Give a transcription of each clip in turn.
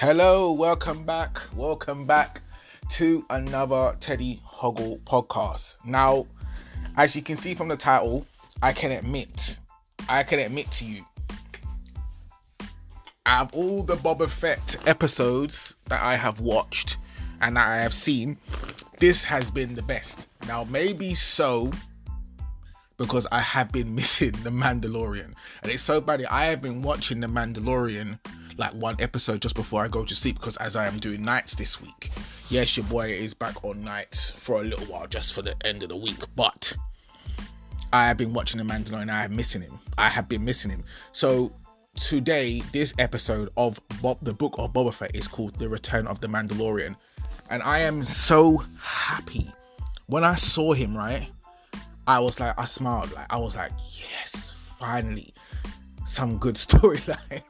Hello, welcome back. Welcome back to another Teddy Hoggle podcast. Now, as you can see from the title, I can admit, I can admit to you, out of all the Boba Fett episodes that I have watched and that I have seen, this has been the best. Now, maybe so because I have been missing The Mandalorian. And it's so bad. I have been watching The Mandalorian like one episode just before I go to sleep because as I am doing nights this week. Yes, your boy is back on nights for a little while just for the end of the week, but I have been watching the Mandalorian. I am missing him. I have been missing him. So today, this episode of Bob, the book of Boba Fett is called The Return of the Mandalorian, and I am so happy when I saw him. Right, I was like, I smiled. Like I was like, yes, finally some good storyline.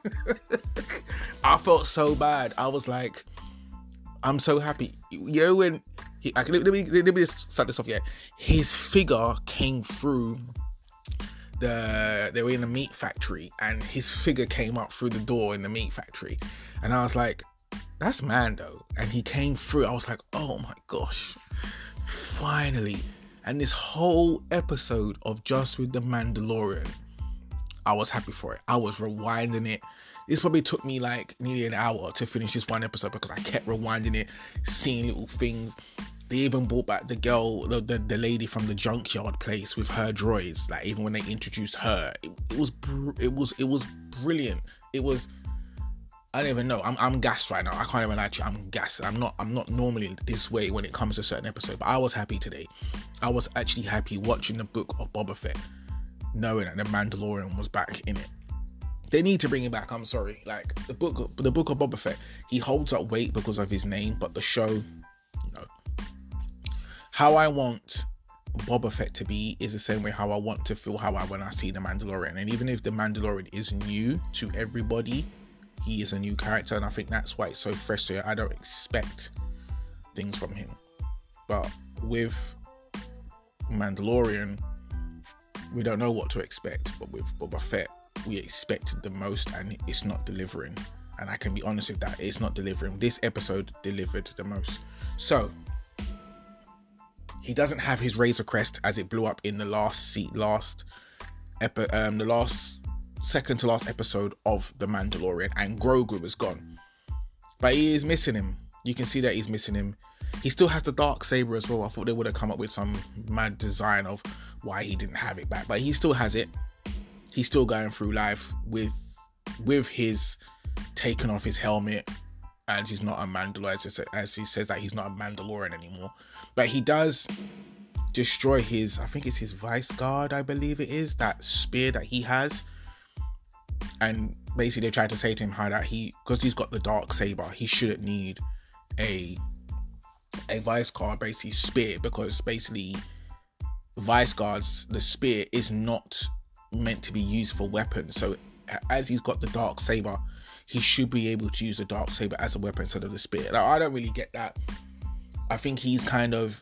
Felt so bad. I was like, I'm so happy. You know when he, let, me, let me just start this off. Yeah, his figure came through the. They were in a meat factory, and his figure came up through the door in the meat factory, and I was like, "That's Mando." And he came through. I was like, "Oh my gosh, finally!" And this whole episode of just with the Mandalorian I was happy for it. I was rewinding it. This probably took me like nearly an hour to finish this one episode because I kept rewinding it, seeing little things. They even brought back the girl, the, the, the lady from the junkyard place with her droids. Like even when they introduced her, it, it was it was it was brilliant. It was I don't even know. I'm I'm gassed right now. I can't even lie to you. I'm gassed. I'm not I'm not normally this way when it comes to certain episodes, but I was happy today. I was actually happy watching the book of Boba Fett knowing that the Mandalorian was back in it. They need to bring him back. I'm sorry. Like the book, the book of Boba Fett, he holds up weight because of his name, but the show, you know, how I want Boba Fett to be is the same way how I want to feel how I when I see the Mandalorian. And even if the Mandalorian is new to everybody, he is a new character, and I think that's why it's so fresh. So I don't expect things from him. But with Mandalorian, we don't know what to expect, but with Boba Fett, we expected the most and it's not delivering. And I can be honest with that, it's not delivering. This episode delivered the most. So he doesn't have his Razor Crest as it blew up in the last seat, last epi- um, the last second to last episode of The Mandalorian, and Grogu is gone. But he is missing him. You can see that he's missing him. He still has the dark saber as well. I thought they would have come up with some mad design of why he didn't have it back, but he still has it. He's still going through life with with his taking off his helmet and he's not a Mandalorian as he says that he's not a Mandalorian anymore. But he does destroy his I think it's his vice guard, I believe it is, that spear that he has. And basically they try to say to him how that he because he's got the dark saber, he shouldn't need a a vice guard basically spear because basically vice guards the spear is not meant to be used for weapons. So as he's got the dark saber he should be able to use the dark saber as a weapon instead of the spear. Now, i don't really get that. I think he's kind of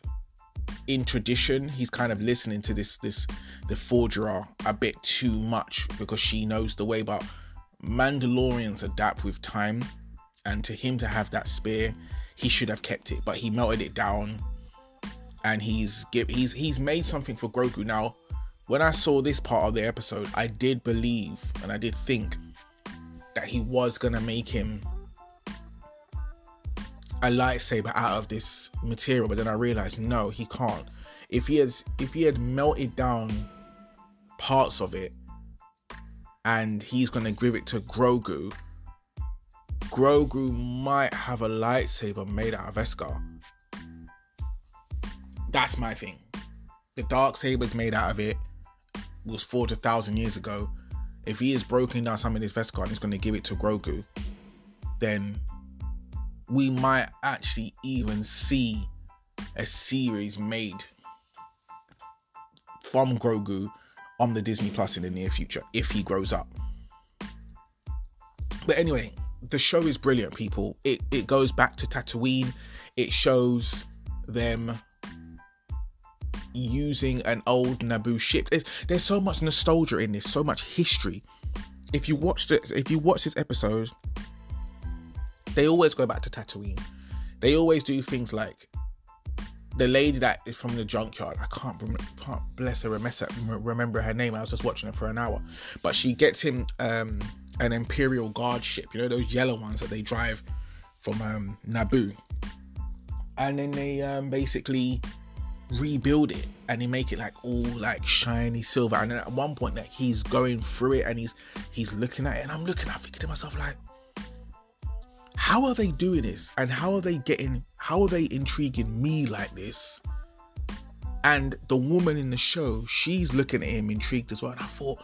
in tradition he's kind of listening to this this the forger a bit too much because she knows the way but mandalorians adapt with time and to him to have that spear he should have kept it, but he melted it down and he's give he's he's made something for Grogu. Now, when I saw this part of the episode, I did believe and I did think that he was gonna make him a lightsaber out of this material, but then I realized no, he can't. If he has if he had melted down parts of it and he's gonna give it to Grogu, Grogu might have a lightsaber made out of Beskar. That's my thing. The dark saber's made out of it. was forged a thousand years ago. If he is broken down some of this Beskar and he's going to give it to Grogu, then we might actually even see a series made from Grogu on the Disney Plus in the near future if he grows up. But anyway, the show is brilliant, people. It it goes back to Tatooine. It shows them using an old Naboo ship. There's there's so much nostalgia in this, so much history. If you watch it, if you watch this episode, they always go back to Tatooine. They always do things like the lady that is from the junkyard. I can't can't bless her remember her name. I was just watching it for an hour, but she gets him um, an Imperial Guard ship. You know those yellow ones that they drive from um, Naboo, and then they um, basically rebuild it and they make it like all like shiny silver. And then at one point, like he's going through it and he's he's looking at it, and I'm looking, I'm thinking to myself like how are they doing this? And how are they getting how are they intriguing me like this? And the woman in the show she's looking at him intrigued as well. And i thought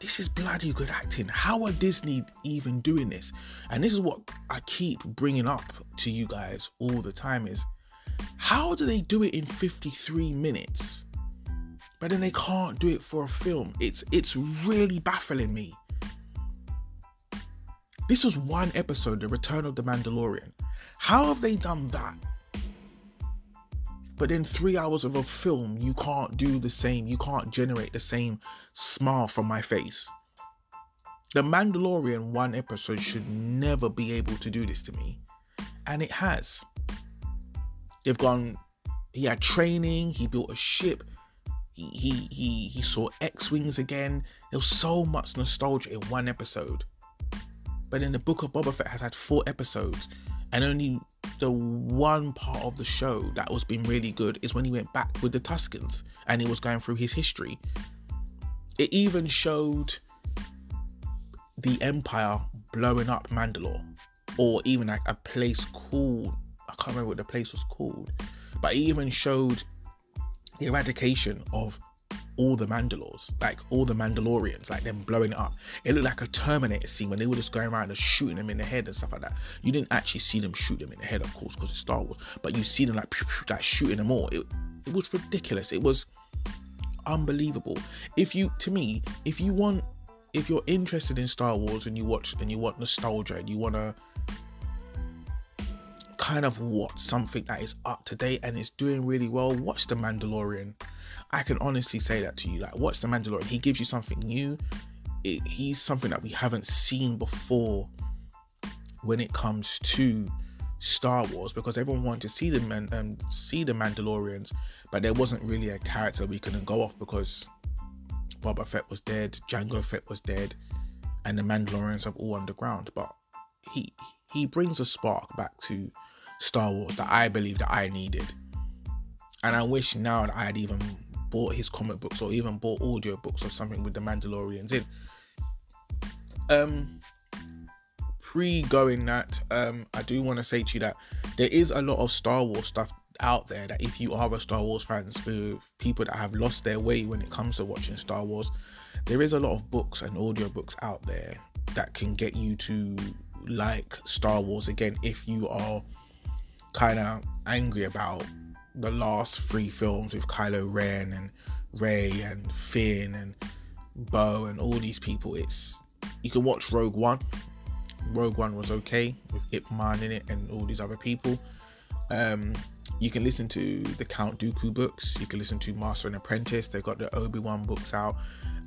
this is bloody good acting. How are disney even doing this? And this is what i keep bringing up to you guys all the time is how do they do it in 53 minutes but then they can't do it for a film it's it's really baffling me this was one episode, The Return of the Mandalorian. How have they done that? But in three hours of a film, you can't do the same. You can't generate the same smile from my face. The Mandalorian one episode should never be able to do this to me. And it has. They've gone, he had training, he built a ship, he he he, he saw X-Wings again. There was so much nostalgia in one episode. But in the Book of Boba Fett has had four episodes, and only the one part of the show that was been really good is when he went back with the Tuskens and he was going through his history. It even showed the Empire blowing up Mandalore, or even like a place called I can't remember what the place was called, but it even showed the eradication of all the Mandalores, like all the Mandalorians, like them blowing it up. It looked like a Terminator scene when they were just going around and shooting them in the head and stuff like that. You didn't actually see them shoot them in the head, of course, because it's Star Wars, but you see them like, like shooting them all. It, it was ridiculous. It was unbelievable. If you, to me, if you want, if you're interested in Star Wars and you watch and you want nostalgia and you want to kind of watch something that is up to date and is doing really well, watch The Mandalorian I can honestly say that to you. Like, watch The Mandalorian. He gives you something new. It, he's something that we haven't seen before when it comes to Star Wars because everyone wanted to see the um, see the Mandalorians, but there wasn't really a character we couldn't go off because Boba Fett was dead, Jango Fett was dead, and the Mandalorians have all underground. But he he brings a spark back to Star Wars that I believe that I needed, and I wish now that I had even bought his comic books or even bought audio books or something with the Mandalorians in. Um, pre going that, um, I do want to say to you that there is a lot of Star Wars stuff out there that if you are a Star Wars fans, for people that have lost their way when it comes to watching Star Wars, there is a lot of books and audio books out there that can get you to like Star Wars again if you are kind of angry about the last three films with Kylo Ren and Rey and Finn and Poe and all these people. It's you can watch Rogue One. Rogue One was okay with Ip Man in it and all these other people. Um, you can listen to the Count Dooku books. You can listen to Master and Apprentice. They've got the Obi Wan books out.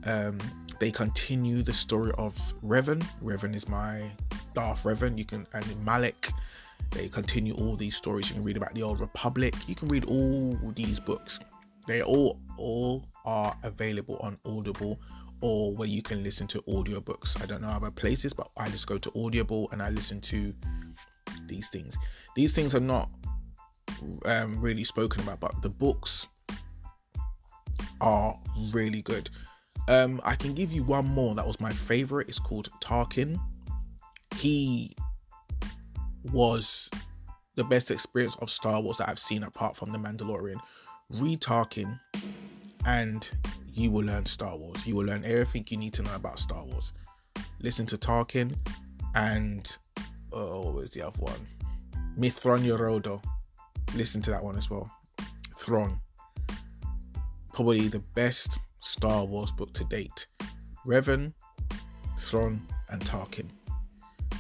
Um, they continue the story of Revan. Revan is my Darth Revan. You can and Malak they continue all these stories. You can read about the Old Republic. You can read all these books. They all all are available on Audible or where you can listen to audiobooks. I don't know other places, but I just go to Audible and I listen to these things. These things are not um, really spoken about, but the books are really good. Um, I can give you one more that was my favorite. It's called Tarkin. He was the best experience of Star Wars that I've seen apart from The Mandalorian. Read Tarkin and you will learn Star Wars. You will learn everything you need to know about Star Wars. Listen to Tarkin and oh, what was the other one? Mitth'raw'nuruodo. Listen to that one as well. Thrawn. Probably the best Star Wars book to date. Revan, Thrawn, and Tarkin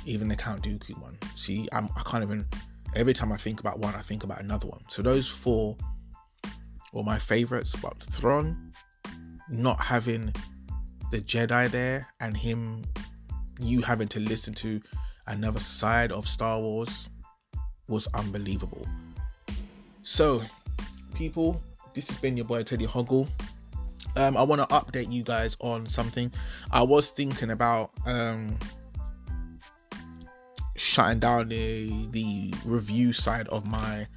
even the Count Dooku one. See, I'm, I can't even. Every time I think about one, I think about another one. So those four were my favorites. But Thrawn, not having the Jedi there and him, you having to listen to another side of Star Wars was unbelievable. So, people, this has been your boy Teddy Hoggle. Um, I want to update you guys on something. I was thinking about um, shutting down the the review side of my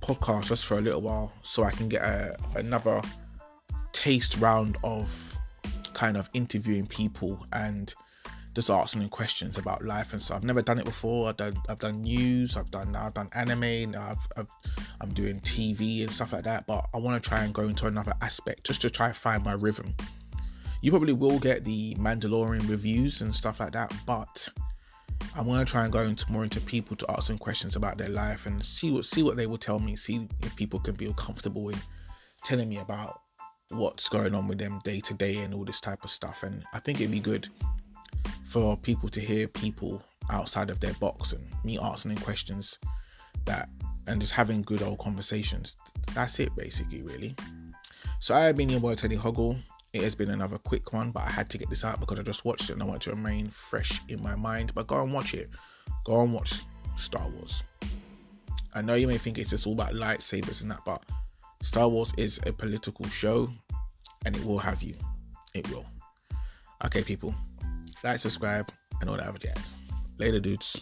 podcast just for a little while, so I can get a, another taste round of kind of interviewing people and just asking them questions about life and stuff. I've never done it before. I've done I've done news. I've done I've done anime. I've, I've I'm doing TV and stuff like that. But I want to try and go into another aspect just to try and find my rhythm. You probably will get the Mandalorian reviews and stuff like that, but I want to try and go into more into people to ask them questions about their life and see what see what they will tell me. See if people can feel comfortable in telling me about what's going on with them day to day and all this type of stuff. And I think it'd be good for people to hear people outside of their box and me asking them questions that and just having good old conversations. That's it basically, really. So I have been your boy Teddy Hoggle. It has been another quick one, but I had to get this out because I just watched it and I want to remain fresh in my mind. But go and watch it. Go and watch Star Wars. I know you may think it's just all about lightsabers and that, but Star Wars is a political show and it will have you. It will. Okay, people like, subscribe, and all that other jazz. Later, dudes.